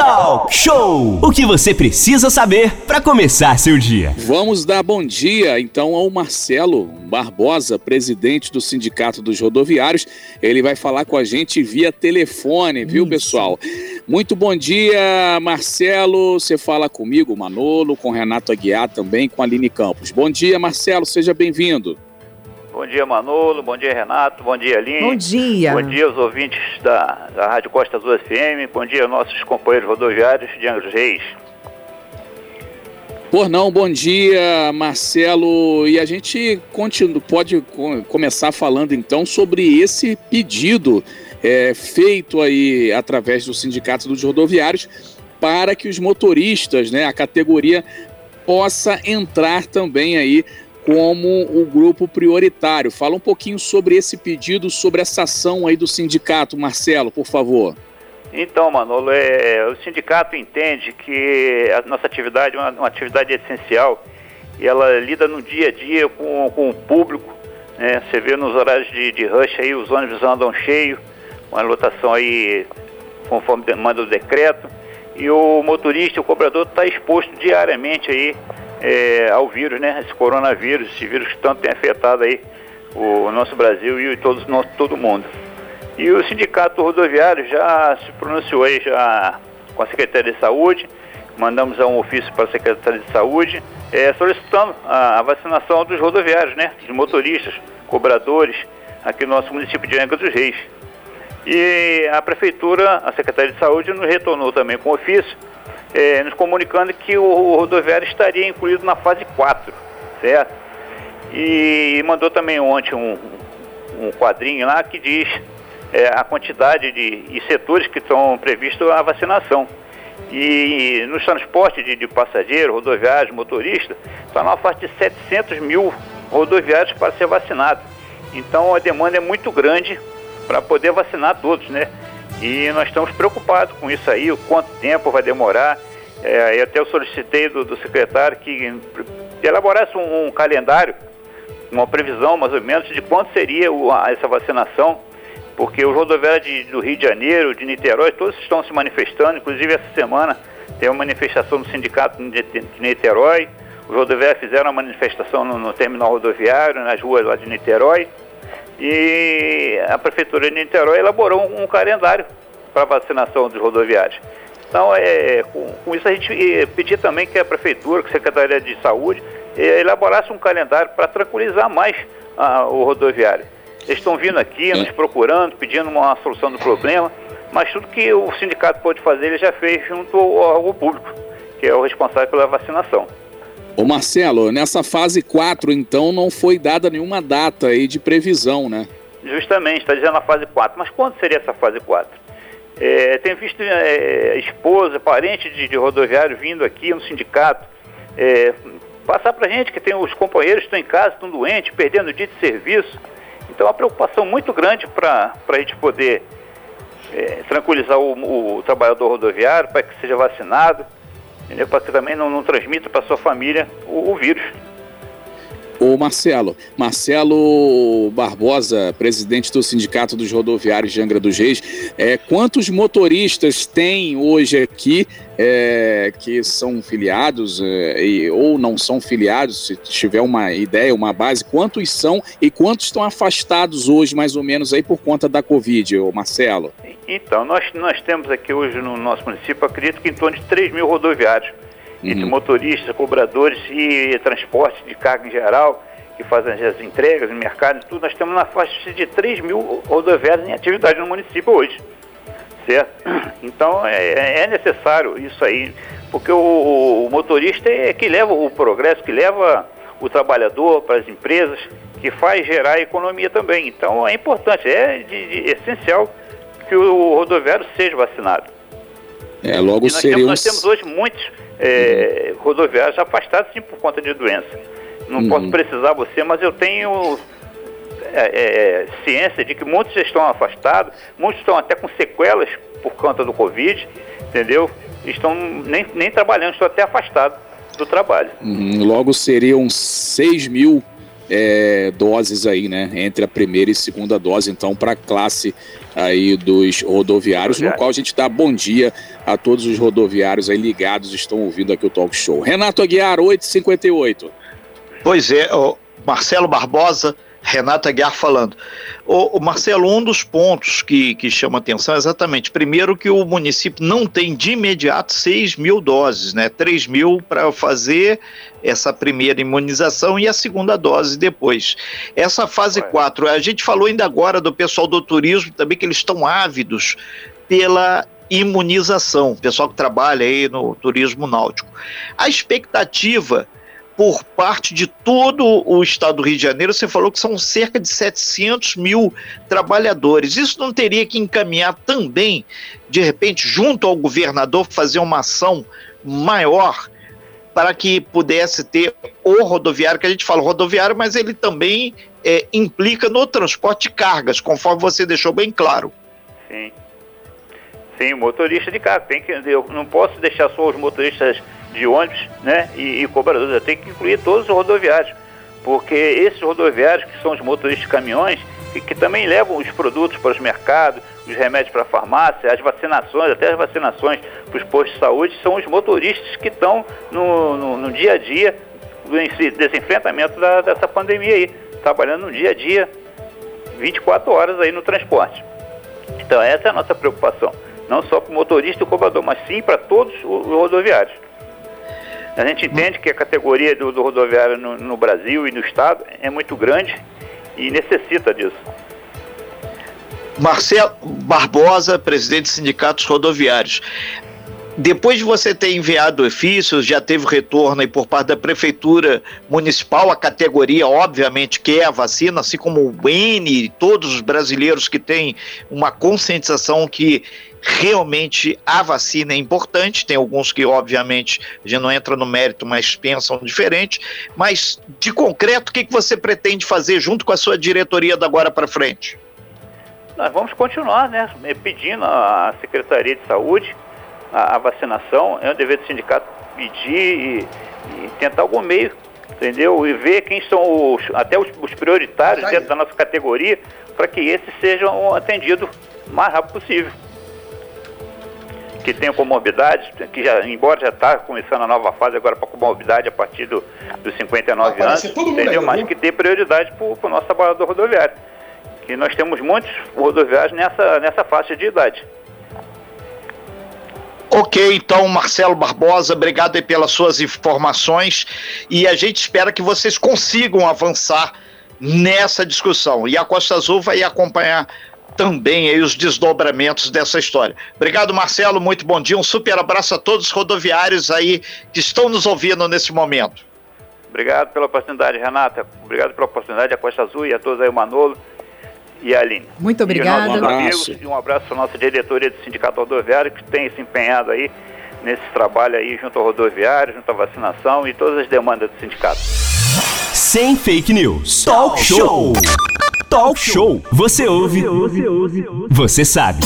Talk Show! O que você precisa saber para começar seu dia. Vamos dar bom dia então ao Marcelo Barbosa, presidente do Sindicato dos Rodoviários. Ele vai falar com a gente via telefone, viu, Isso. pessoal? Muito bom dia, Marcelo. Você fala comigo, Manolo, com Renato Aguiar também, com a Aline Campos. Bom dia, Marcelo, seja bem-vindo. Bom dia, Manolo. Bom dia, Renato. Bom dia, Aline. Bom dia. Bom dia aos ouvintes da, da Rádio Costa Azul FM. Bom dia aos nossos companheiros rodoviários de Angra Reis. Por não, bom dia, Marcelo. E a gente continua, pode começar falando então sobre esse pedido é, feito aí através do Sindicato dos Rodoviários para que os motoristas, né, a categoria possa entrar também aí como o grupo prioritário. Fala um pouquinho sobre esse pedido, sobre essa ação aí do sindicato, Marcelo, por favor. Então, Manolo, é, o sindicato entende que a nossa atividade é uma, uma, atividade essencial e ela lida no dia a dia com, com o público. Né? Você vê nos horários de, de rush aí, os ônibus andam cheios, uma lotação aí conforme manda o decreto, e o motorista, o cobrador está exposto diariamente aí é, ao vírus, né? Esse coronavírus, esse vírus que tanto tem afetado aí o nosso Brasil e todos, todo mundo. E o Sindicato Rodoviário já se pronunciou aí já com a Secretaria de Saúde, mandamos um ofício para a Secretaria de Saúde é, solicitando a, a, vacinação dos rodoviários, né? Dos motoristas, cobradores, aqui no nosso município de Angra dos Reis. E a Prefeitura, a Secretaria de Saúde, nos retornou também com ofício é, nos comunicando que o, o rodoviário estaria incluído na fase 4, certo? E mandou também ontem um, um quadrinho lá que diz é, a quantidade de e setores que estão previstos a vacinação. E nos transportes de, de passageiros, rodoviários, motoristas, está numa faixa de 700 mil rodoviários para ser vacinado. Então a demanda é muito grande para poder vacinar todos, né? E nós estamos preocupados com isso aí, o quanto tempo vai demorar. É, e até eu solicitei do, do secretário que elaborasse um, um, calendário, uma previsão mais ou menos de quanto seria o, a, essa vacinação, porque os rodoviários do Rio de Janeiro, de Niterói, todos estão se manifestando, inclusive essa semana tem uma manifestação do sindicato de, Niterói, os rodoviários fizeram uma manifestação no, no terminal rodoviário, nas ruas lá de Niterói, e a Prefeitura de Niterói elaborou um, um calendário para vacinação dos rodoviários. Então, é, com, com, isso a gente pedir também que a Prefeitura, que a Secretaria de Saúde, é, elaborasse um calendário para tranquilizar mais a, o rodoviário. Eles estão vindo aqui, nos procurando, pedindo uma solução do problema, mas tudo que o sindicato pode fazer, ele já fez junto ao, ao público, que é o responsável pela vacinação. Ô Marcelo, nessa fase 4, então, não foi dada nenhuma data aí de previsão, né? Justamente, está dizendo a fase 4. Mas quando seria essa fase 4? É, tem visto é, esposa, parente de, de, rodoviário vindo aqui no sindicato é, passar para a gente que tem os companheiros que estão em casa, estão doentes, perdendo dia de serviço. Então, é uma preocupação muito grande para a gente poder é, tranquilizar o, o trabalhador rodoviário, para que seja vacinado entendeu? para que também não, não transmita para sua família o, o vírus. O Marcelo, Marcelo Barbosa, presidente do Sindicato dos Rodoviários de Angra dos Reis, é, quantos motoristas tem hoje aqui é, que são filiados é, e, ou não são filiados, se tiver uma ideia, uma base, quantos são e quantos estão afastados hoje, mais ou menos, aí por conta da Covid, Marcelo? Então, nós, nós temos aqui hoje no nosso município, acredito que em torno de 3 mil rodoviários entre uhum. motoristas, cobradores e transporte de carga em geral, que fazem as entregas no mercado e tudo, nós temos na faixa de 3 mil rodoviários em atividade no município hoje. Certo? Então é, é necessário isso aí, porque o, o, motorista é que leva o progresso, que leva o trabalhador para as empresas, que faz gerar a economia também. Então é importante, é de, de, essencial que o rodoviário seja vacinado. É, logo nós temos, Nós temos hoje muitos é, rodoviários afastados sim por conta de doença. Não uhum. posso precisar você, mas eu tenho é, é, ciência de que muitos estão afastados, muitos estão até com sequelas por conta do Covid, entendeu? Estão nem, nem trabalhando, estão até afastados do trabalho. Uhum. Logo seriam 6 mil é, doses aí, né? Entre a primeira e segunda dose, então, para a classe aí dos rodoviários, no qual a gente dá bom dia a todos os rodoviários aí ligados, estão ouvindo aqui o Talk Show. Renato Aguiar, 858. Pois é, Marcelo Barbosa, Renato Aguiar falando. O, o, Marcelo, um dos pontos que, que chama atenção é exatamente, primeiro, que o município não tem de imediato 6 mil doses, né? 3 mil para fazer essa primeira imunização e a segunda dose depois. Essa fase 4, a gente falou ainda agora do pessoal do turismo também, que eles estão ávidos pela imunização, pessoal que trabalha aí no turismo náutico. A expectativa por parte de todo o estado do Rio de Janeiro, você falou que são cerca de 700 mil trabalhadores. Isso não teria que encaminhar também, de repente, junto ao governador, fazer uma ação maior para que pudesse ter o rodoviário, que a gente fala rodoviário, mas ele também é, implica no transporte de cargas, conforme você deixou bem claro. Sim. Sim, motorista de carga. Tem que, eu não posso deixar só os motoristas de ônibus né, e, e cobradores. Tem que incluir todos os rodoviários, porque esses rodoviários, que são os motoristas de caminhões, que, que também levam os produtos para os mercados, os remédios para a farmácia, as vacinações, até as vacinações para os postos de saúde, são os motoristas que estão no, no, no dia a dia desse enfrentamento da, dessa pandemia aí, trabalhando no dia a dia, 24 horas aí no transporte. Então essa é a nossa preocupação, não só para o motorista e o cobrador, mas sim para todos os rodoviários. A gente entende que a categoria do, do rodoviário no, no, Brasil e no Estado é muito grande e necessita disso. Marcelo Barbosa, presidente dos sindicatos rodoviários. Depois de você ter enviado ofícios, já teve retorno aí por parte da Prefeitura Municipal, a categoria, obviamente, quer a vacina, assim como o N, todos os brasileiros que têm uma conscientização que realmente a vacina é importante. Tem alguns que, obviamente, gente não entra no mérito, mas pensam diferente. Mas, de concreto, o que, você pretende fazer junto com a sua diretoria da agora para frente? Nós vamos continuar né, pedindo à Secretaria de Saúde a, a vacinação. É um dever do sindicato pedir e, e tentar algum meio entendeu? E ver quem são os, até os, os prioritários dentro da nossa categoria, para que esses sejam atendidos o mais rápido possível que tem comorbidade, que já, embora já está começando a nova fase agora para comorbidade a partir do, dos 59 anos, entendeu? Aí, mas que dê prioridade para o nosso trabalhador rodoviário. Que nós temos muitos rodoviários nessa, nessa faixa de idade. Ok, então, Marcelo Barbosa, obrigado pelas suas informações e a gente espera que vocês consigam avançar nessa discussão. E a Costa Azul vai acompanhar também os desdobramentos dessa história. Obrigado, Marcelo, muito bom dia. Um super abraço a todos os rodoviários aí que estão nos ouvindo nesse momento. Obrigado pela oportunidade, Renata. Obrigado pela oportunidade a Costa Azul e a todos aí, o Manolo e a Aline. Muito obrigado. E um abraço. e um abraço para a nossa diretoria do Sindicato Rodoviário, que tem se empenhado aí nesse trabalho aí junto ao rodoviário, junto à vacinação e todas as demandas do sindicato. Sem fake news. Talk show. Talk Show. Você ouve, você sabe.